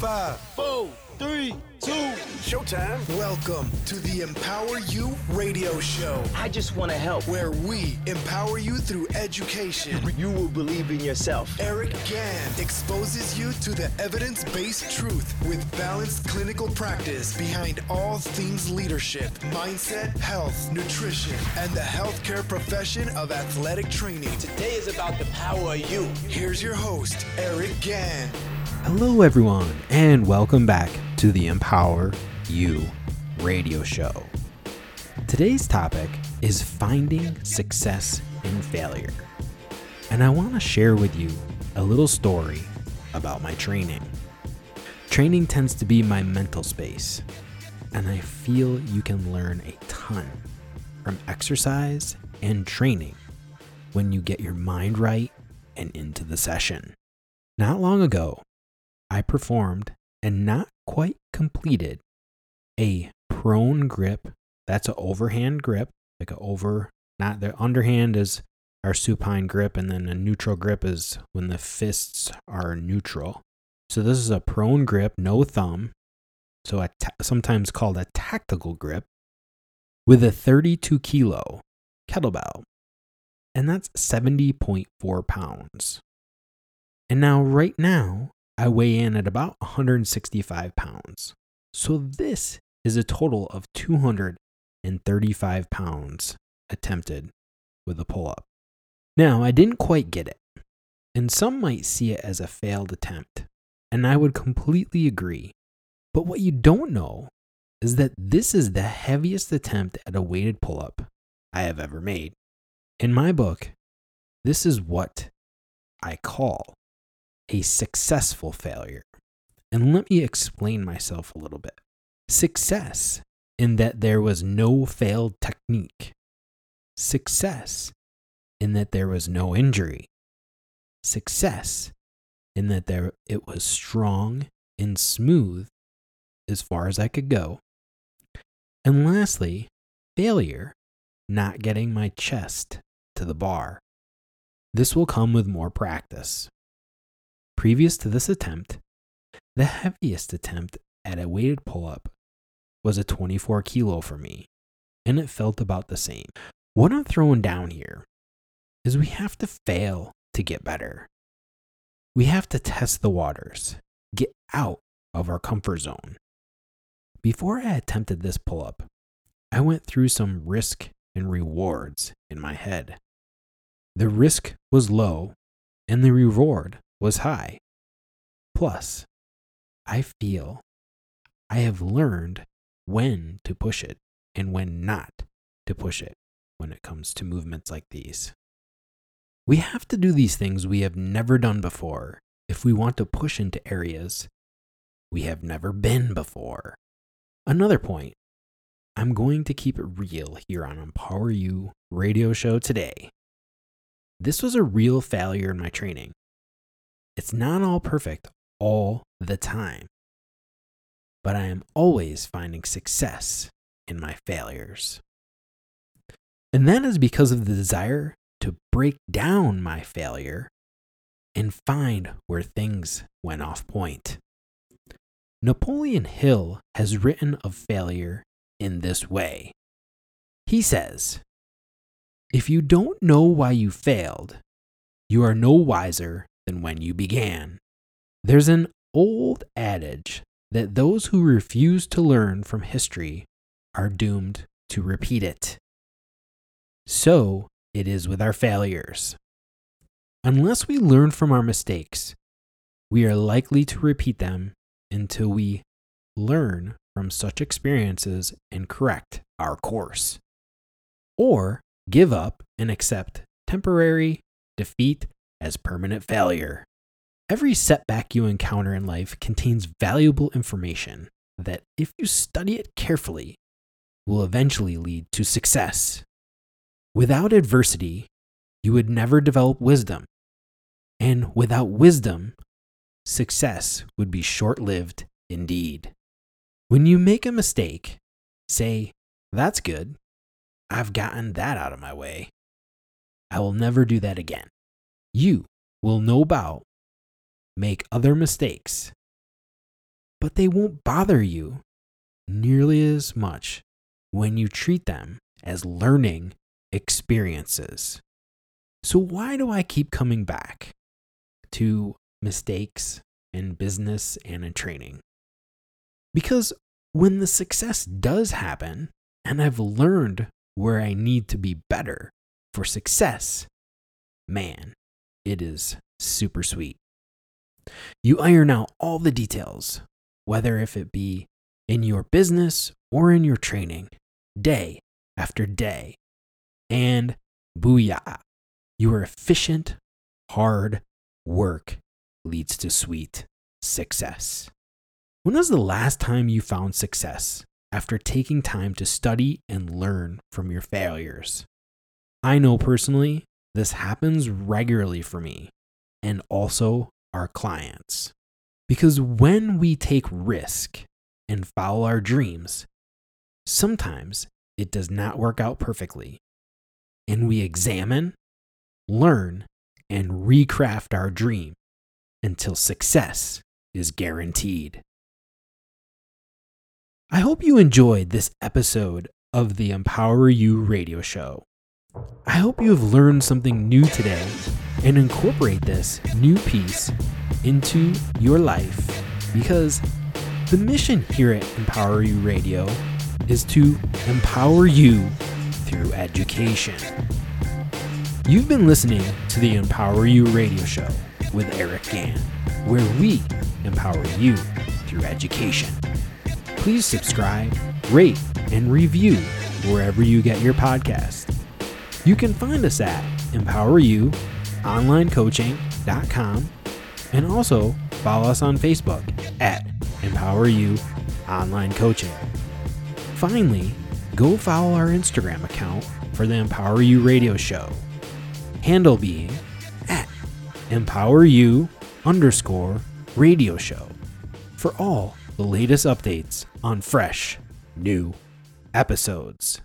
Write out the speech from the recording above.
5, 4, 3, Showtime. Welcome to the EmpowerU radio show, I just want to help. where we empower you through education. You will believe in yourself. Eric Gahan exposes you to the evidence based truth with balanced clinical practice behind all things leadership, mindset, health, nutrition, and the healthcare profession of athletic training. Today is about the power of you. Here's your host, Eric Gahan. Hello, everyone, and welcome back to the Empower You radio show. Today's topic is finding success in failure. And I want to share with you a little story about my training. Training tends to be my mental space, and I feel you can learn a ton from exercise and training when you get your mind right and into the session. Not long ago, I performed and not quite completed a prone grip. That's an overhand grip, like a over, not the underhand is our supine grip, and then a neutral grip is when the fists are neutral. So this is a prone grip, no thumb. So a sometimes called a tactical grip with a 32 kilo kettlebell. And that's 70.4 pounds. And now, right now, I weigh in at about 165 pounds. So this is a total of 235 pounds attempted with a pull up. Now, I didn't quite get it, and some might see it as a failed attempt, and I would completely agree. But what you don't know is that this is the heaviest attempt at a weighted pull up I have ever made. In my book, this is what I call a successful failure. And let me explain myself a little bit. Success in that there was no failed technique. Success in that there was no injury. Success in that there it was strong and smooth as far as I could go. And lastly, failure, not getting my chest to the bar. This will come with more practice. Previous to this attempt, the heaviest attempt at a weighted pull up was a 24 kilo for me, and it felt about the same. What I'm throwing down here is we have to fail to get better. We have to test the waters, get out of our comfort zone. Before I attempted this pull up, I went through some risk and rewards in my head. The risk was low and the reward was high. Plus, I feel I have learned when to push it and when not to push it when it comes to movements like these. We have to do these things we have never done before if we want to push into areas we have never been before. Another point I'm going to keep it real here on EmpowerU radio show today. This was a real failure in my training. It's not all perfect all the time, but I am always finding success in my failures. And that is because of the desire to break down my failure and find where things went off point. Napoleon Hill has written of failure in this way. He says, If you don't know why you failed, you are no wiser than when you began. There's an old adage that those who refuse to learn from history are doomed to repeat it. So it is with our failures. Unless we learn from our mistakes, we are likely to repeat them until we learn from such experiences and correct our course. Or give up and accept temporary defeat as permanent failure. Every setback you encounter in life contains valuable information that, if you study it carefully, will eventually lead to success. Without adversity, you would never develop wisdom. And without wisdom, success would be short lived indeed. When you make a mistake, say, That's good. I've gotten that out of my way. I will never do that again. You will know doubt make other mistakes but they won't bother you nearly as much when you treat them as learning experiences. So, why do I keep coming back to mistakes in business and in training? Because when the success does happen, and I've learned where I need to be better for success, man, it is super sweet. You iron out all the details, whether if it be in your business or in your training, day after day. And booyah, your efficient, hard work leads to sweet success. When was the last time you found success after taking time to study and learn from your failures? I know personally this happens regularly for me and also our clients. Because when we take risk and follow our dreams, sometimes it does not work out perfectly. And we examine, learn, and recraft our dream until success is guaranteed. I hope you enjoyed this episode of the EmpowerU radio show. I hope you have learned something new today and incorporate this new piece into your life because the mission here at EmpowerU Radio is to empower you through education. You've been listening to the EmpowerU radio show with Eric Gahan, where we empower you through education. Please subscribe, rate, and review wherever you get your podcast. You can find us at empoweryouonlinecoaching.com and also follow us on Facebook at Empower You Online Coaching. Finally, go follow our Instagram account for the EmpowerU radio show. Handle being at Empower You underscore radio show for all the latest updates on fresh, new episodes.